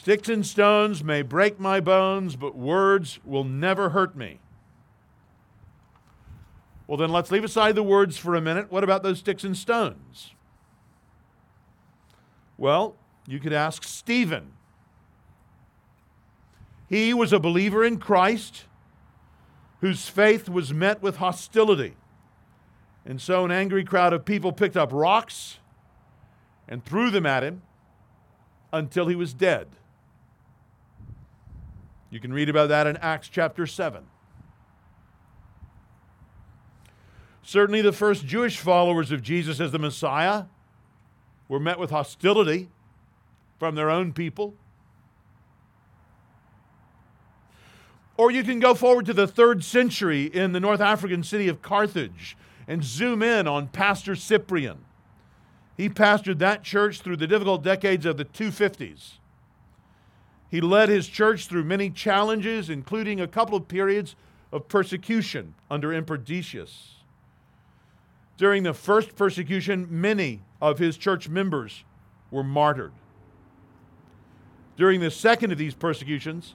Sticks and stones may break my bones, but words will never hurt me. Well, then let's leave aside the words for a minute. What about those sticks and stones? Well, you could ask Stephen. He was a believer in Christ whose faith was met with hostility. And so an angry crowd of people picked up rocks and threw them at him until he was dead. You can read about that in Acts chapter 7. Certainly, the first Jewish followers of Jesus as the Messiah were met with hostility from their own people. Or you can go forward to the third century in the North African city of Carthage and zoom in on Pastor Cyprian. He pastored that church through the difficult decades of the 250s. He led his church through many challenges, including a couple of periods of persecution under Emperor Decius. During the first persecution, many of his church members were martyred. During the second of these persecutions,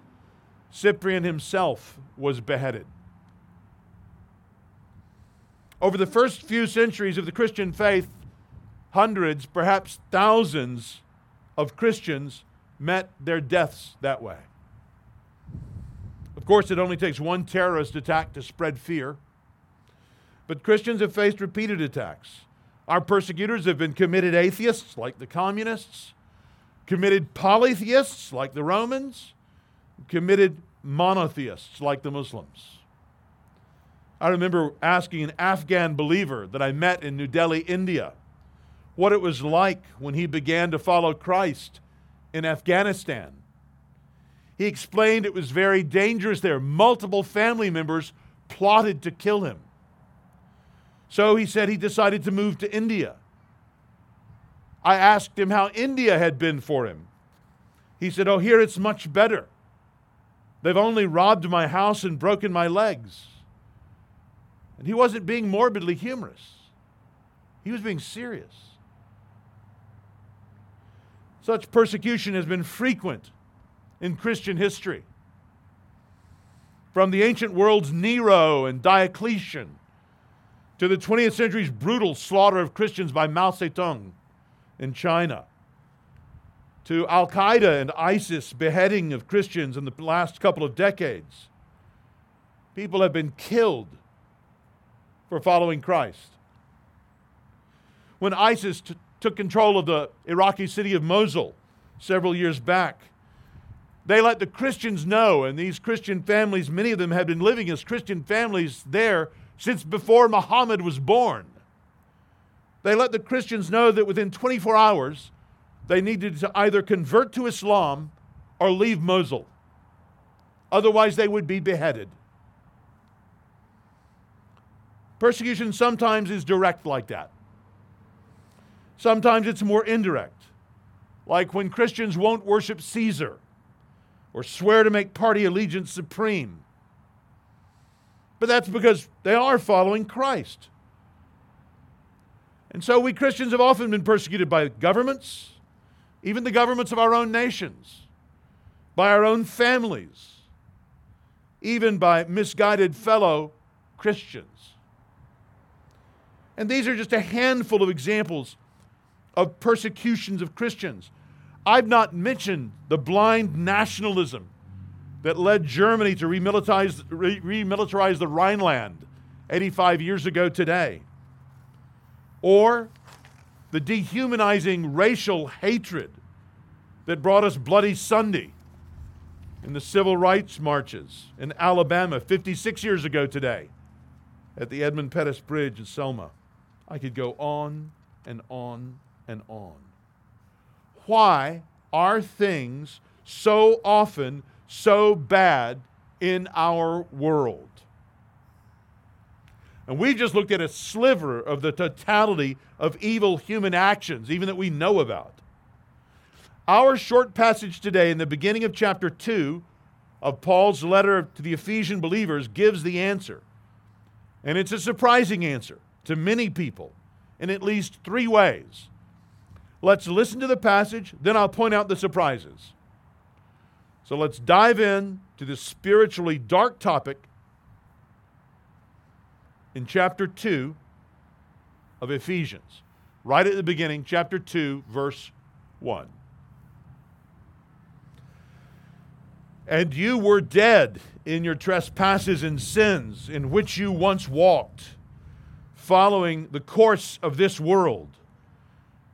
Cyprian himself was beheaded. Over the first few centuries of the Christian faith, hundreds, perhaps thousands of Christians met their deaths that way. Of course, it only takes one terrorist attack to spread fear. But Christians have faced repeated attacks. Our persecutors have been committed atheists, like the communists, committed polytheists, like the Romans, committed monotheists, like the Muslims. I remember asking an Afghan believer that I met in New Delhi, India, what it was like when he began to follow Christ in Afghanistan. He explained it was very dangerous there. Multiple family members plotted to kill him. So he said he decided to move to India. I asked him how India had been for him. He said, Oh, here it's much better. They've only robbed my house and broken my legs. And he wasn't being morbidly humorous, he was being serious. Such persecution has been frequent in Christian history. From the ancient world's Nero and Diocletian to the 20th century's brutal slaughter of Christians by Mao Zedong in China, to Al Qaeda and ISIS beheading of Christians in the last couple of decades. People have been killed for following Christ. When ISIS t- took control of the Iraqi city of Mosul several years back, they let the Christians know, and these Christian families, many of them had been living as Christian families there since before Muhammad was born. They let the Christians know that within 24 hours, they needed to either convert to Islam or leave Mosul. Otherwise, they would be beheaded. Persecution sometimes is direct like that. Sometimes it's more indirect, like when Christians won't worship Caesar or swear to make party allegiance supreme but that's because they are following Christ. And so we Christians have often been persecuted by governments, even the governments of our own nations, by our own families, even by misguided fellow Christians. And these are just a handful of examples of persecutions of Christians. I've not mentioned the blind nationalism that led Germany to remilitarize, remilitarize the Rhineland 85 years ago today. Or the dehumanizing racial hatred that brought us Bloody Sunday in the civil rights marches in Alabama 56 years ago today at the Edmund Pettus Bridge in Selma. I could go on and on and on. Why are things so often so bad in our world. And we've just looked at a sliver of the totality of evil human actions, even that we know about. Our short passage today, in the beginning of chapter 2 of Paul's letter to the Ephesian believers, gives the answer. And it's a surprising answer to many people in at least three ways. Let's listen to the passage, then I'll point out the surprises. So let's dive in to this spiritually dark topic in chapter 2 of Ephesians. Right at the beginning, chapter 2, verse 1. And you were dead in your trespasses and sins, in which you once walked, following the course of this world,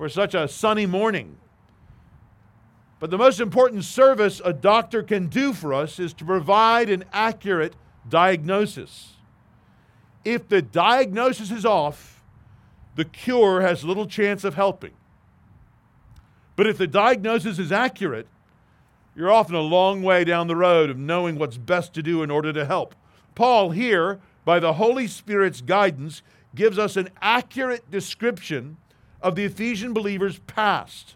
for such a sunny morning. But the most important service a doctor can do for us is to provide an accurate diagnosis. If the diagnosis is off, the cure has little chance of helping. But if the diagnosis is accurate, you're often a long way down the road of knowing what's best to do in order to help. Paul, here, by the Holy Spirit's guidance, gives us an accurate description of the Ephesian believers' past.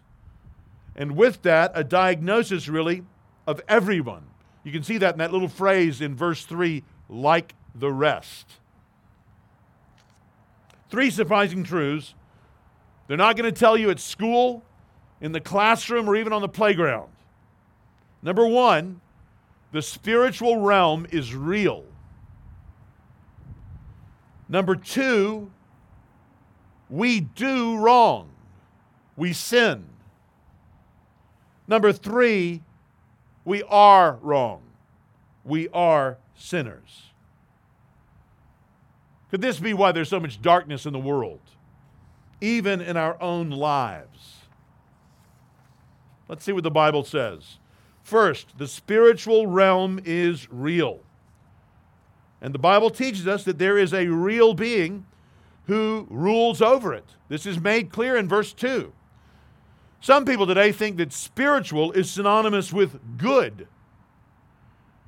And with that, a diagnosis, really, of everyone. You can see that in that little phrase in verse 3 like the rest. Three surprising truths. They're not going to tell you at school, in the classroom, or even on the playground. Number one, the spiritual realm is real. Number two, we do wrong, we sin. Number three, we are wrong, we are sinners. Could this be why there's so much darkness in the world, even in our own lives? Let's see what the Bible says. First, the spiritual realm is real. And the Bible teaches us that there is a real being who rules over it. This is made clear in verse 2. Some people today think that spiritual is synonymous with good.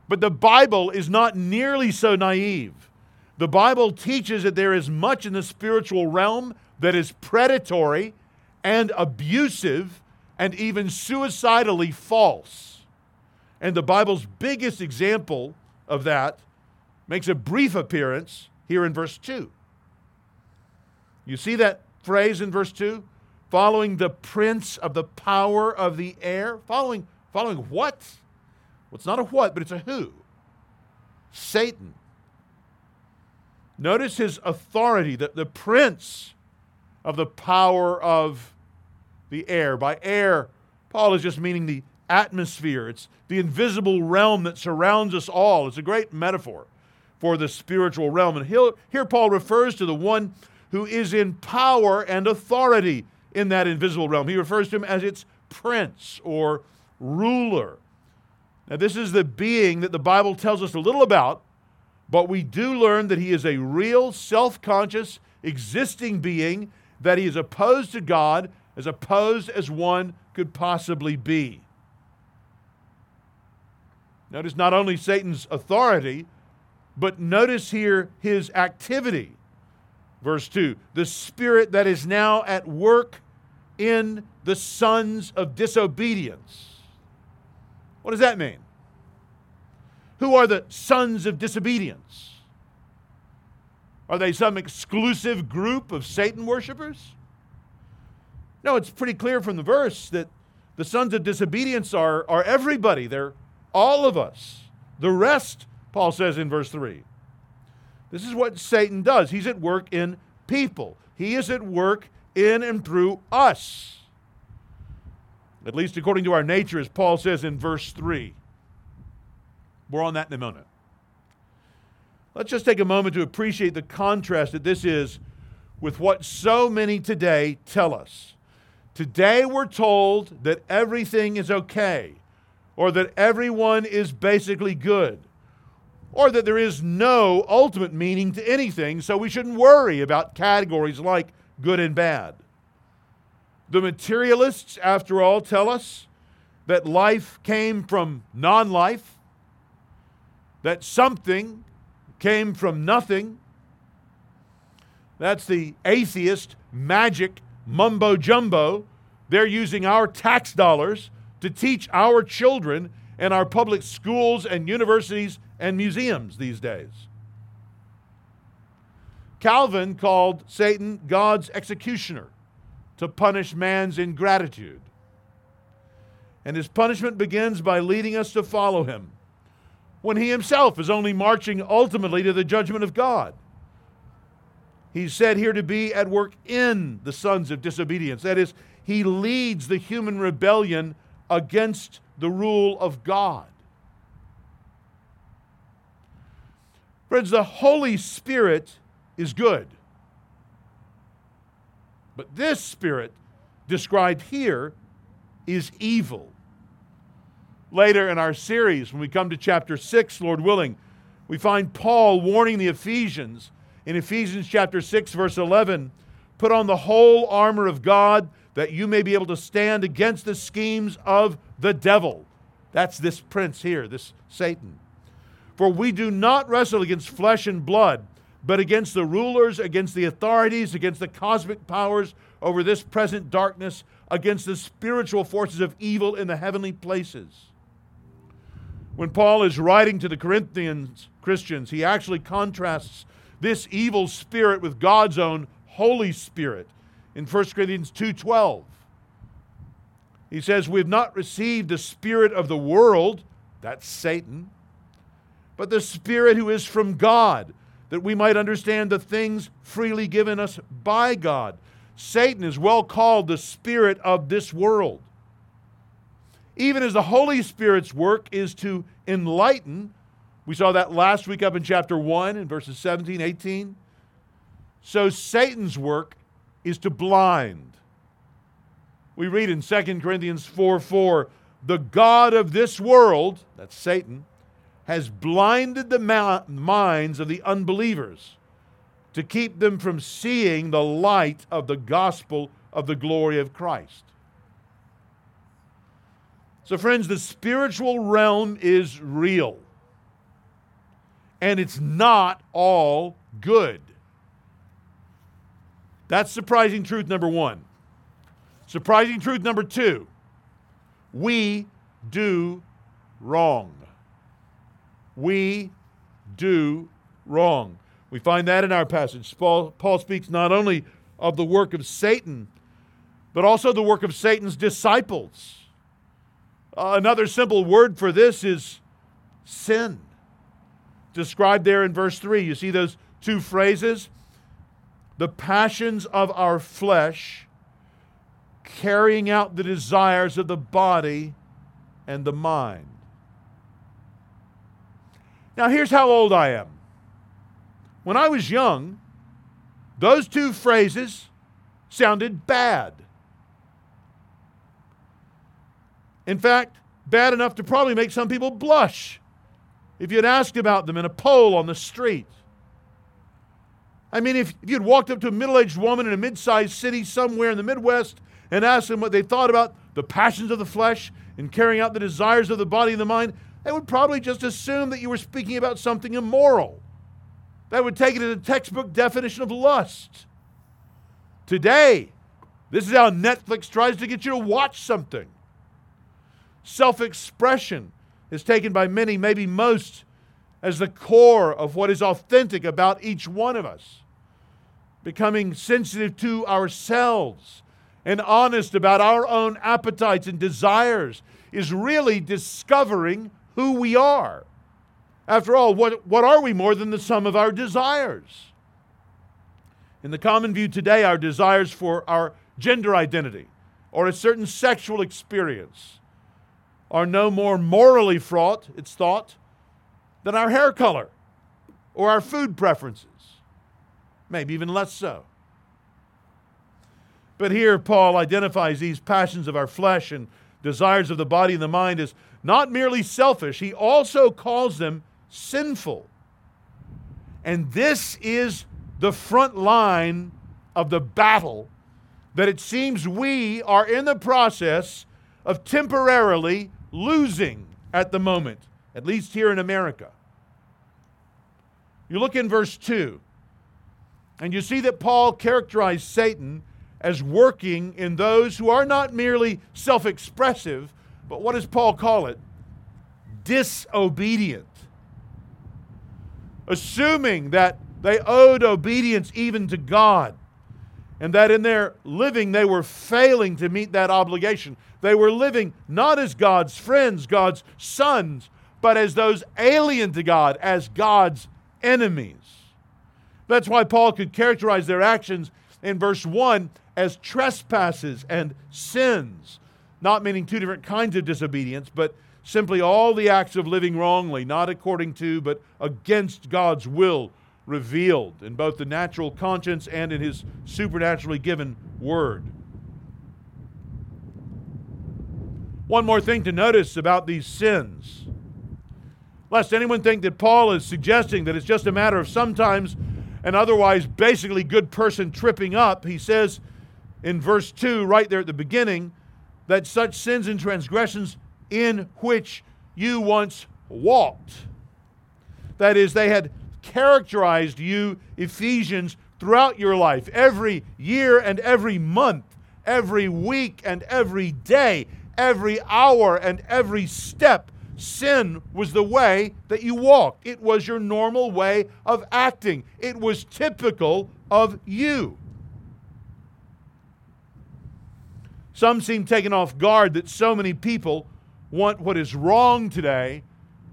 But the Bible is not nearly so naive. The Bible teaches that there is much in the spiritual realm that is predatory and abusive and even suicidally false. And the Bible's biggest example of that makes a brief appearance here in verse 2. You see that phrase in verse 2? Following the prince of the power of the air? Following, following what? Well, it's not a what, but it's a who. Satan. Notice his authority, the, the prince of the power of the air. By air, Paul is just meaning the atmosphere, it's the invisible realm that surrounds us all. It's a great metaphor for the spiritual realm. And here, Paul refers to the one who is in power and authority in that invisible realm. He refers to him as its prince or ruler. Now, this is the being that the Bible tells us a little about, but we do learn that he is a real, self conscious, existing being, that he is opposed to God, as opposed as one could possibly be. Notice not only Satan's authority, but notice here his activity. Verse 2 the spirit that is now at work in the sons of disobedience. What does that mean? Who are the sons of disobedience? Are they some exclusive group of Satan worshippers? No, it's pretty clear from the verse that the sons of disobedience are, are everybody. They're all of us. The rest, Paul says in verse 3. This is what Satan does. He's at work in people, he is at work in and through us at least according to our nature, as Paul says in verse 3. We're on that in a moment. Let's just take a moment to appreciate the contrast that this is with what so many today tell us. Today, we're told that everything is okay, or that everyone is basically good, or that there is no ultimate meaning to anything, so we shouldn't worry about categories like good and bad. The materialists, after all, tell us that life came from non life, that something came from nothing. That's the atheist magic mumbo jumbo. They're using our tax dollars to teach our children in our public schools and universities and museums these days. Calvin called Satan God's executioner to punish man's ingratitude. And his punishment begins by leading us to follow him when he himself is only marching ultimately to the judgment of God. He's said here to be at work in the sons of disobedience. That is, he leads the human rebellion against the rule of God. Friends, the Holy Spirit is good. But this spirit described here is evil. Later in our series, when we come to chapter 6, Lord willing, we find Paul warning the Ephesians in Ephesians chapter 6, verse 11 put on the whole armor of God that you may be able to stand against the schemes of the devil. That's this prince here, this Satan. For we do not wrestle against flesh and blood, but against the rulers, against the authorities, against the cosmic powers over this present darkness, against the spiritual forces of evil in the heavenly places. When Paul is writing to the Corinthians Christians, he actually contrasts this evil spirit with God's own Holy Spirit in 1 Corinthians 2:12. He says, "We have not received the spirit of the world, that's Satan, but the spirit who is from God, that we might understand the things freely given us by God." Satan is well called the spirit of this world. Even as the Holy Spirit's work is to enlighten we saw that last week up in chapter 1 in verses 17, 18. So Satan's work is to blind. We read in 2 Corinthians 4 4, the God of this world, that's Satan, has blinded the ma- minds of the unbelievers to keep them from seeing the light of the gospel of the glory of Christ. So, friends, the spiritual realm is real and it's not all good. That's surprising truth number one. Surprising truth number two we do wrong. We do wrong. We find that in our passage. Paul, Paul speaks not only of the work of Satan, but also the work of Satan's disciples. Uh, another simple word for this is sin described there in verse 3. You see those two phrases? The passions of our flesh, carrying out the desires of the body and the mind. Now, here's how old I am. When I was young, those two phrases sounded bad. In fact, bad enough to probably make some people blush if you'd asked about them in a poll on the street. I mean, if, you'd walked up to a middle aged woman in a mid sized city somewhere in the Midwest and asked them what they thought about the passions of the flesh and carrying out the desires of the body and the mind, they would probably just assume that you were speaking about something immoral. That would take it as a textbook definition of lust. Today, this is how Netflix tries to get you to watch something. Self expression is taken by many, maybe most, as the core of what is authentic about each one of us. Becoming sensitive to ourselves and honest about our own appetites and desires is really discovering who we are. After all, what, what are we more than the sum of our desires? In the common view today, our desires for our gender identity or a certain sexual experience are no more morally fraught, it's thought, than our hair color or our food preferences. Maybe even less so. But here, Paul identifies these passions of our flesh and desires of the body and the mind as not merely selfish, he also calls them sinful. And this is the front line of the battle that it seems we are in the process of temporarily losing at the moment, at least here in America. You look in verse 2, and you see that Paul characterized Satan as working in those who are not merely self expressive, but what does Paul call it? Disobedient. Assuming that they owed obedience even to God, and that in their living they were failing to meet that obligation. They were living not as God's friends, God's sons, but as those alien to God, as God's enemies. That's why Paul could characterize their actions in verse 1 as trespasses and sins, not meaning two different kinds of disobedience, but simply all the acts of living wrongly, not according to, but against God's will revealed in both the natural conscience and in his supernaturally given word. One more thing to notice about these sins. Lest anyone think that Paul is suggesting that it's just a matter of sometimes an otherwise basically good person tripping up, he says in verse 2, right there at the beginning, that such sins and transgressions in which you once walked. That is, they had characterized you, Ephesians, throughout your life, every year and every month, every week and every day, every hour and every step. Sin was the way that you walked. It was your normal way of acting. It was typical of you. Some seem taken off guard that so many people want what is wrong today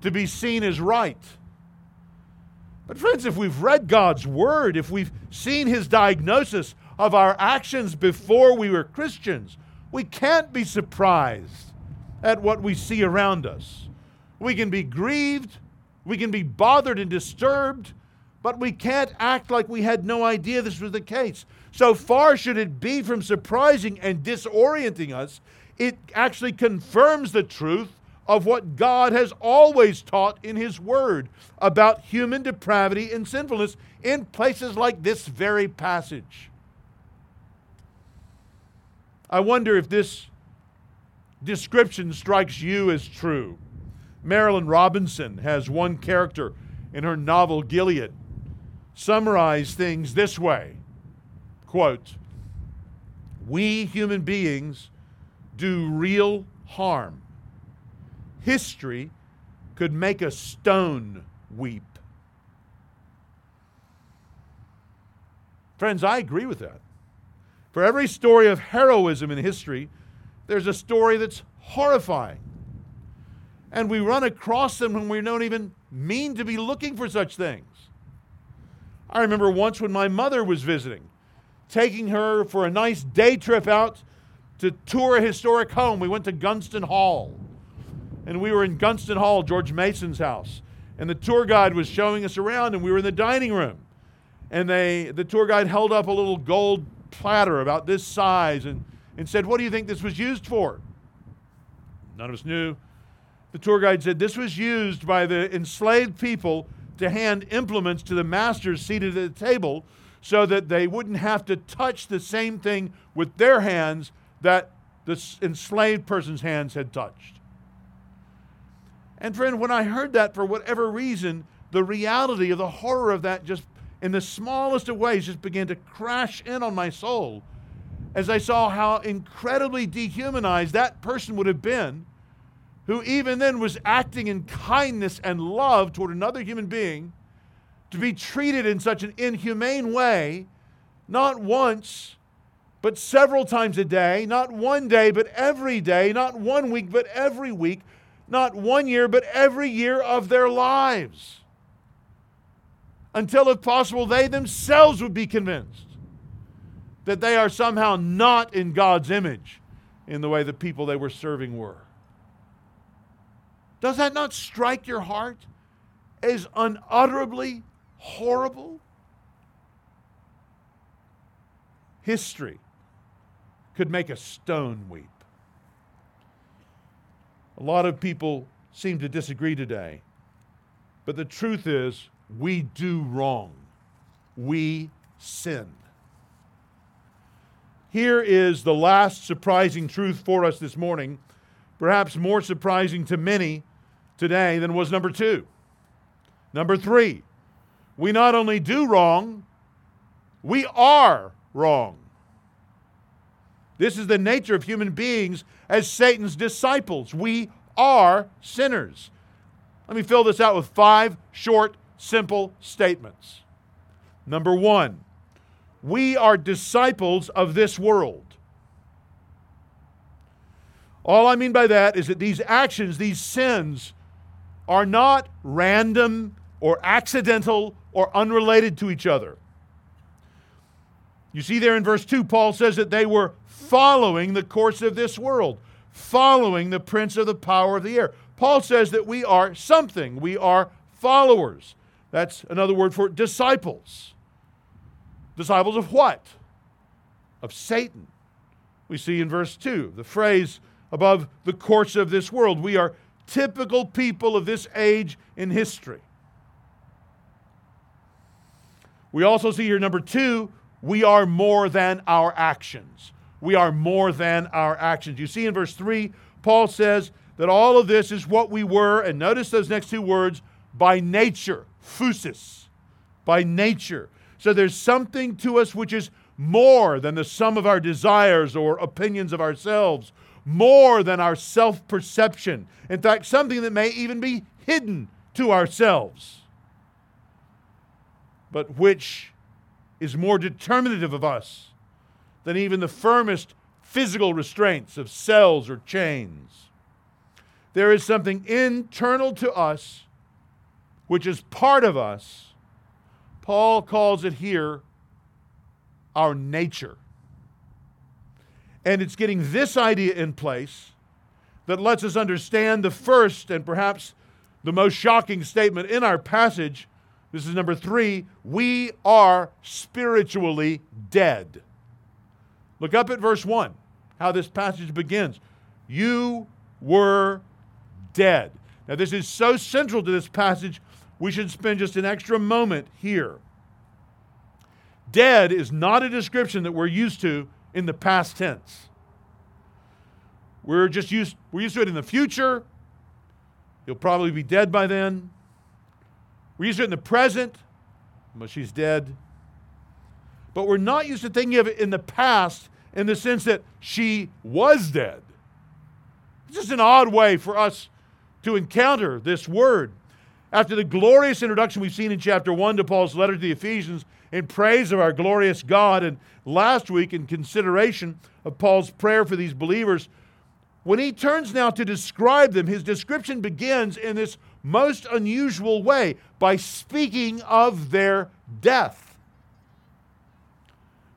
to be seen as right. But, friends, if we've read God's Word, if we've seen His diagnosis of our actions before we were Christians, we can't be surprised at what we see around us. We can be grieved, we can be bothered and disturbed, but we can't act like we had no idea this was the case. So far should it be from surprising and disorienting us, it actually confirms the truth of what God has always taught in His Word about human depravity and sinfulness in places like this very passage. I wonder if this description strikes you as true. Marilynne Robinson has one character in her novel Gilead summarize things this way quote we human beings do real harm history could make a stone weep. Friends, I agree with that. For every story of heroism in history, there's a story that's horrifying. And we run across them when we don't even mean to be looking for such things. I remember once when my mother was visiting, taking her for a nice day trip out to tour a historic home. We went to Gunston Hall and we were in Gunston Hall, George Mason's house. And the tour guide was showing us around, and we were in the dining room. And they, the tour guide held up a little gold platter about this size and, and said, What do you think this was used for? None of us knew. The tour guide said, This was used by the enslaved people to hand implements to the masters seated at the table so that they wouldn't have to touch the same thing with their hands that the enslaved person's hands had touched. And friend, when I heard that for whatever reason, the reality of the horror of that just in the smallest of ways just began to crash in on my soul as I saw how incredibly dehumanized that person would have been who even then was acting in kindness and love toward another human being to be treated in such an inhumane way, not once, but several times a day, not one day, but every day, not one week, but every week, not one year, but every year of their lives. Until, if possible, they themselves would be convinced that they are somehow not in God's image in the way the people they were serving were. Does that not strike your heart as unutterably horrible? History could make a stone weep. A lot of people seem to disagree today. But the truth is, we do wrong. We sin. Here is the last surprising truth for us this morning perhaps more surprising to many today than was number two. Number three, we not only do wrong, we are wrong. This is the nature of human beings as Satan's disciples. We are sinners. Let me fill this out with five short, simple statements. Number one, we are disciples of this world. All I mean by that is that these actions, these sins, are not random or accidental or unrelated to each other. You see there in verse 2, Paul says that they were following the course of this world, following the prince of the power of the air. Paul says that we are something, we are followers. That's another word for disciples. Disciples of what? Of Satan. We see in verse 2 the phrase above the course of this world. We are typical people of this age in history. We also see here, number two, we are more than our actions. We are more than our actions. You see in verse 3, Paul says that all of this is what we were, and notice those next two words, by nature, phusis, by nature. So there's something to us which is more than the sum of our desires or opinions of ourselves, more than our self perception. In fact, something that may even be hidden to ourselves, but which is more determinative of us than even the firmest physical restraints of cells or chains. There is something internal to us which is part of us. Paul calls it here our nature. And it's getting this idea in place that lets us understand the first and perhaps the most shocking statement in our passage. This is number three we are spiritually dead. Look up at verse 1, how this passage begins. You were dead. Now, this is so central to this passage, we should spend just an extra moment here. Dead is not a description that we're used to in the past tense. We're just used, we're used to it in the future. He'll probably be dead by then. We're used to it in the present. Well, she's dead. But we're not used to thinking of it in the past in the sense that she was dead. It's just an odd way for us to encounter this word. After the glorious introduction we've seen in chapter 1 to Paul's letter to the Ephesians in praise of our glorious God, and last week in consideration of Paul's prayer for these believers, when he turns now to describe them, his description begins in this most unusual way by speaking of their death.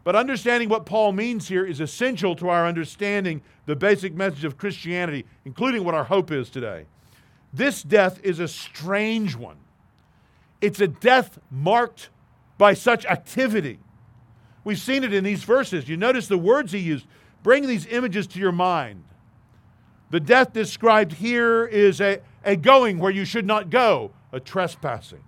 But understanding what Paul means here is essential to our understanding the basic message of Christianity, including what our hope is today. This death is a strange one. It's a death marked by such activity. We've seen it in these verses. You notice the words he used. Bring these images to your mind. The death described here is a, a going where you should not go, a trespassing.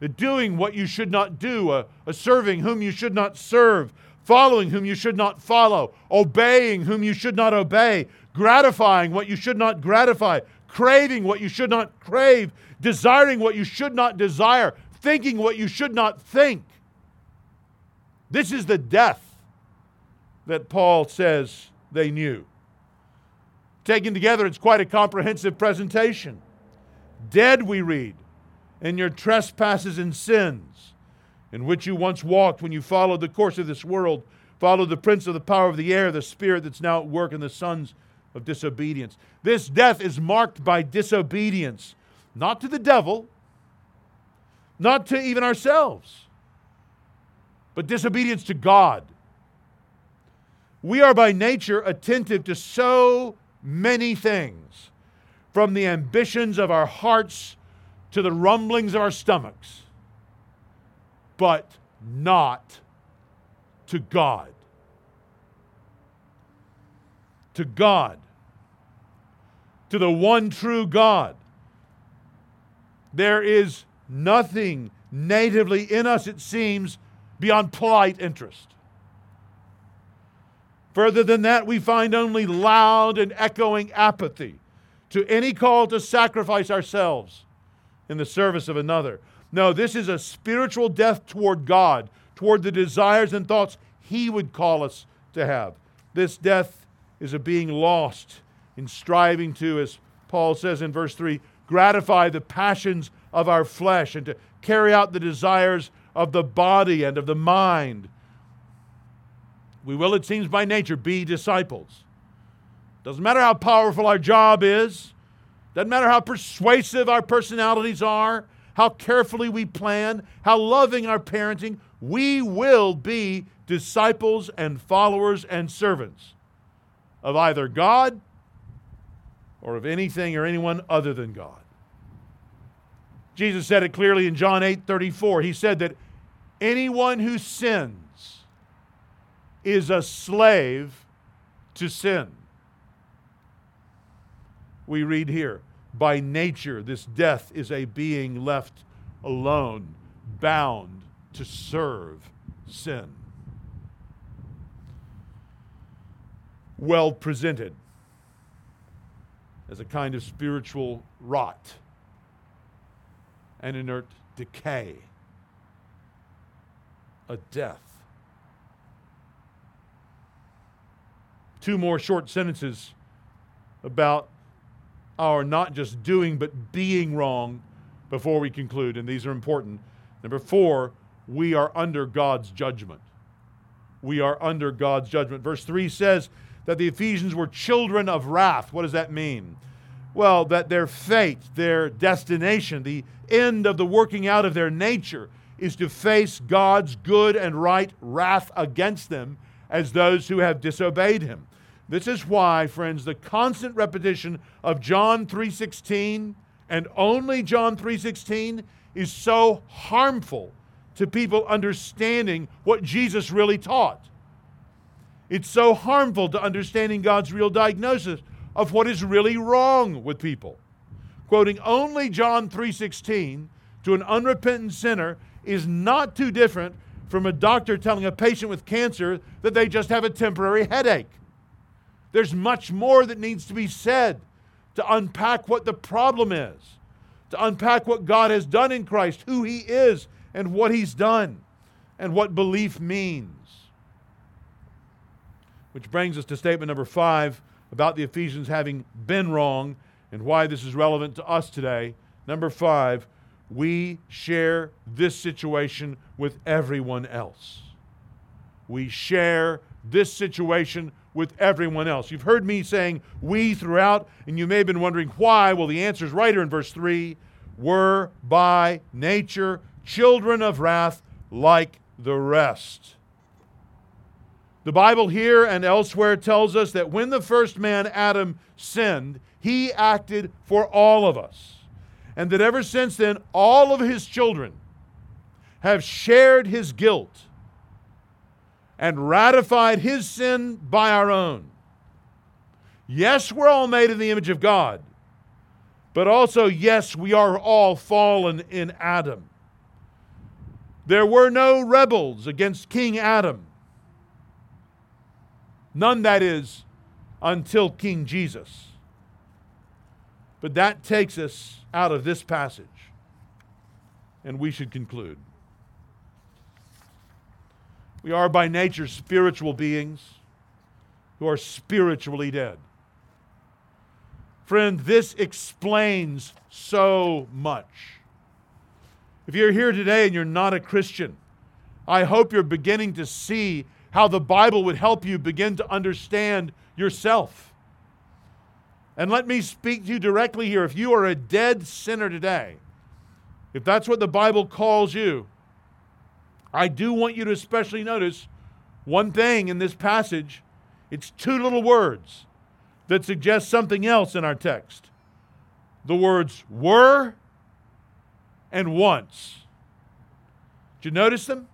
A doing what you should not do, a, a serving whom you should not serve, following whom you should not follow, obeying whom you should not obey, gratifying what you should not gratify, craving what you should not crave, desiring what you should not desire, thinking what you should not think. This is the death that Paul says they knew. Taken together, it's quite a comprehensive presentation. Dead, we read, in your trespasses and sins, in which you once walked when you followed the course of this world, followed the prince of the power of the air, the spirit that's now at work in the sons of disobedience. This death is marked by disobedience, not to the devil, not to even ourselves, but disobedience to God. We are by nature attentive to so many things, from the ambitions of our hearts to the rumblings of our stomachs, but not to God. To God to the one true God. There is nothing natively in us, it seems, beyond polite interest. Further than that, we find only loud and echoing apathy to any call to sacrifice ourselves in the service of another. No, this is a spiritual death toward God, toward the desires and thoughts He would call us to have. This death is a being lost in striving to, as Paul says in verse 3, gratify the passions of our flesh and to carry out the desires of the body and of the mind. We will, it seems, by nature be disciples. Doesn't matter how powerful our job is, doesn't matter how persuasive our personalities are, how carefully we plan, how loving our parenting, we will be disciples and followers and servants of either God or of anything or anyone other than God. Jesus said it clearly in John 8 34. He said that anyone who sins is a slave to sin. We read here, by nature, this death is a being left alone, bound to serve sin. Well presented as a kind of spiritual rot an inert decay, a death. Two more short sentences about our not just doing but being wrong before we conclude, and these are important. Number four, we are under God's judgment. We are under God's judgment. Verse 3 says that the Ephesians were children of wrath. What does that mean? Well, that their fate, their destination, the end of the working out of their nature is to face God's good and right wrath against them as those who have disobeyed him. This is why, friends, the constant repetition of John 3:16 and only John 3:16 is so harmful to people understanding what Jesus really taught. It's so harmful to understanding God's real diagnosis of what is really wrong with people. Quoting only John 3:16 to an unrepentant sinner is not too different from a doctor telling a patient with cancer that they just have a temporary headache. There's much more that needs to be said to unpack what the problem is, to unpack what God has done in Christ, who He is, and what He's done, and what belief means. Which brings us to statement number five about the Ephesians having been wrong and why this is relevant to us today. Number five, we share this situation with everyone else. We share this situation with everyone else. You've heard me saying we throughout, and you may have been wondering why. Well, the answer is right here in verse 3 were by nature children of wrath like the rest. The Bible here and elsewhere tells us that when the first man, Adam, sinned, he acted for all of us. And that ever since then, all of his children have shared his guilt and ratified his sin by our own. Yes, we're all made in the image of God, but also, yes, we are all fallen in Adam. There were no rebels against King Adam. None, that is, until King Jesus. But that takes us out of this passage, and we should conclude. We are by nature spiritual beings who are spiritually dead. Friend, this explains so much. If you're here today and you're not a Christian, I hope you're beginning to see how the Bible would help you begin to understand yourself. And let me speak to you directly here. If you are a dead sinner today, if that's what the Bible calls you, I do want you to especially notice one thing in this passage. It's two little words that suggest something else in our text the words were and once. Did you notice them?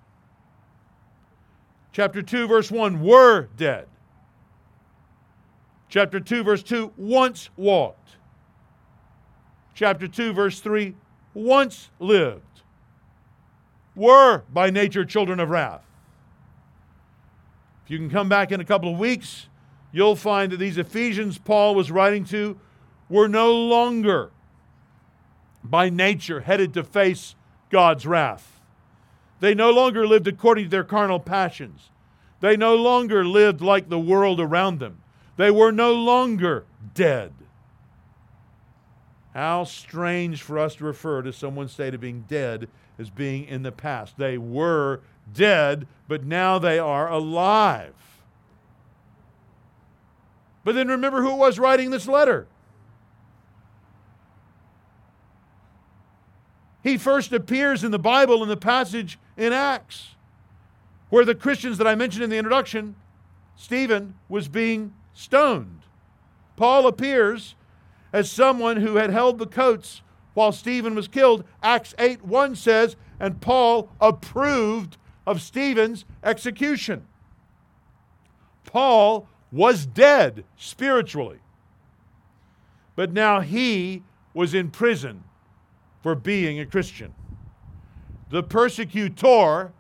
Chapter 2, verse 1 were dead. Chapter 2, verse 2 once walked. Chapter 2, verse 3 once lived. Were by nature children of wrath. If you can come back in a couple of weeks, you'll find that these Ephesians Paul was writing to were no longer by nature headed to face God's wrath. They no longer lived according to their carnal passions. They no longer lived like the world around them. They were no longer dead. How strange for us to refer to someone's state of being dead as being in the past. They were dead, but now they are alive. But then remember who was writing this letter. He first appears in the Bible in the passage in Acts, where the Christians that I mentioned in the introduction, Stephen, was being stoned. Paul appears as someone who had held the coats while Stephen was killed. Acts 8 1 says, and Paul approved of Stephen's execution. Paul was dead spiritually, but now he was in prison for being a Christian. The persecutor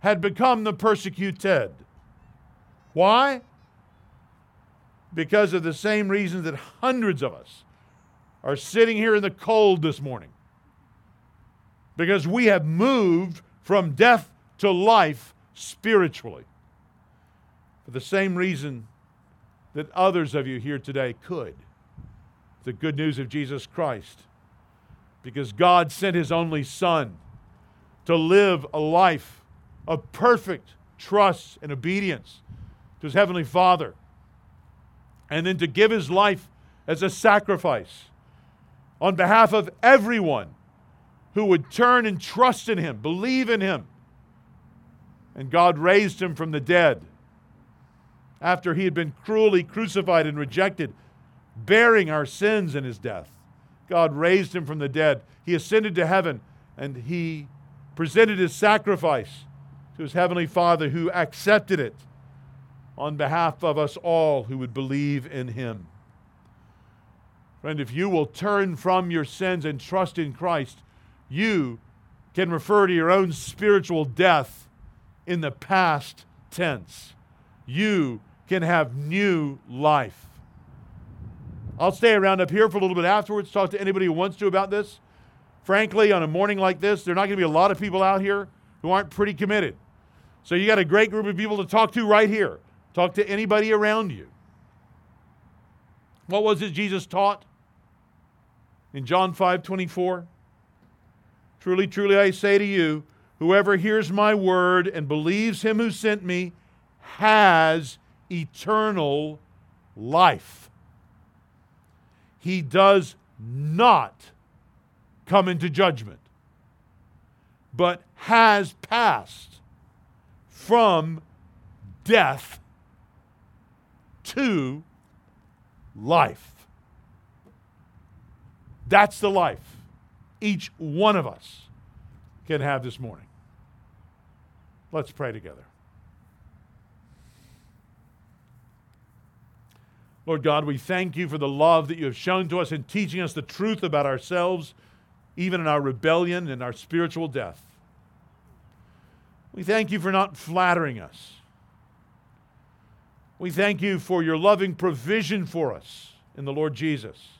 had become the persecuted. Why? Because of the same reasons that hundreds of us are sitting here in the cold this morning. Because we have moved from death to life spiritually. For the same reason that others of you here today could. The good news of Jesus Christ because God sent His only Son to live a life of perfect trust and obedience to His Heavenly Father, and then to give His life as a sacrifice on behalf of everyone who would turn and trust in Him, believe in Him. And God raised Him from the dead after He had been cruelly crucified and rejected, bearing our sins in His death. God raised him from the dead. He ascended to heaven and he presented his sacrifice to his heavenly Father who accepted it on behalf of us all who would believe in him. Friend, if you will turn from your sins and trust in Christ, you can refer to your own spiritual death in the past tense. You can have new life. I'll stay around up here for a little bit afterwards, talk to anybody who wants to about this. Frankly, on a morning like this, there are not going to be a lot of people out here who aren't pretty committed. So you got a great group of people to talk to right here. Talk to anybody around you. What was it Jesus taught in John 5 24? Truly, truly, I say to you, whoever hears my word and believes him who sent me has eternal life he does not come into judgment, but has passed from death to life. That's the life each one of us can have this morning. Let's pray together. Lord God, we thank you for the love that you have shown to us in teaching us the truth about ourselves, even in our rebellion and our spiritual death. We thank you for not flattering us. We thank you for your loving provision for us in the Lord Jesus.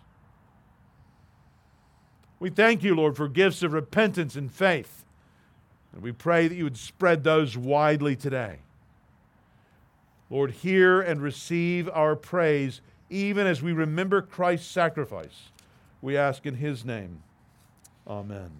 We thank you, Lord, for gifts of repentance and faith. And we pray that you would spread those widely today. Lord, hear and receive our praise, even as we remember Christ's sacrifice. We ask in his name. Amen.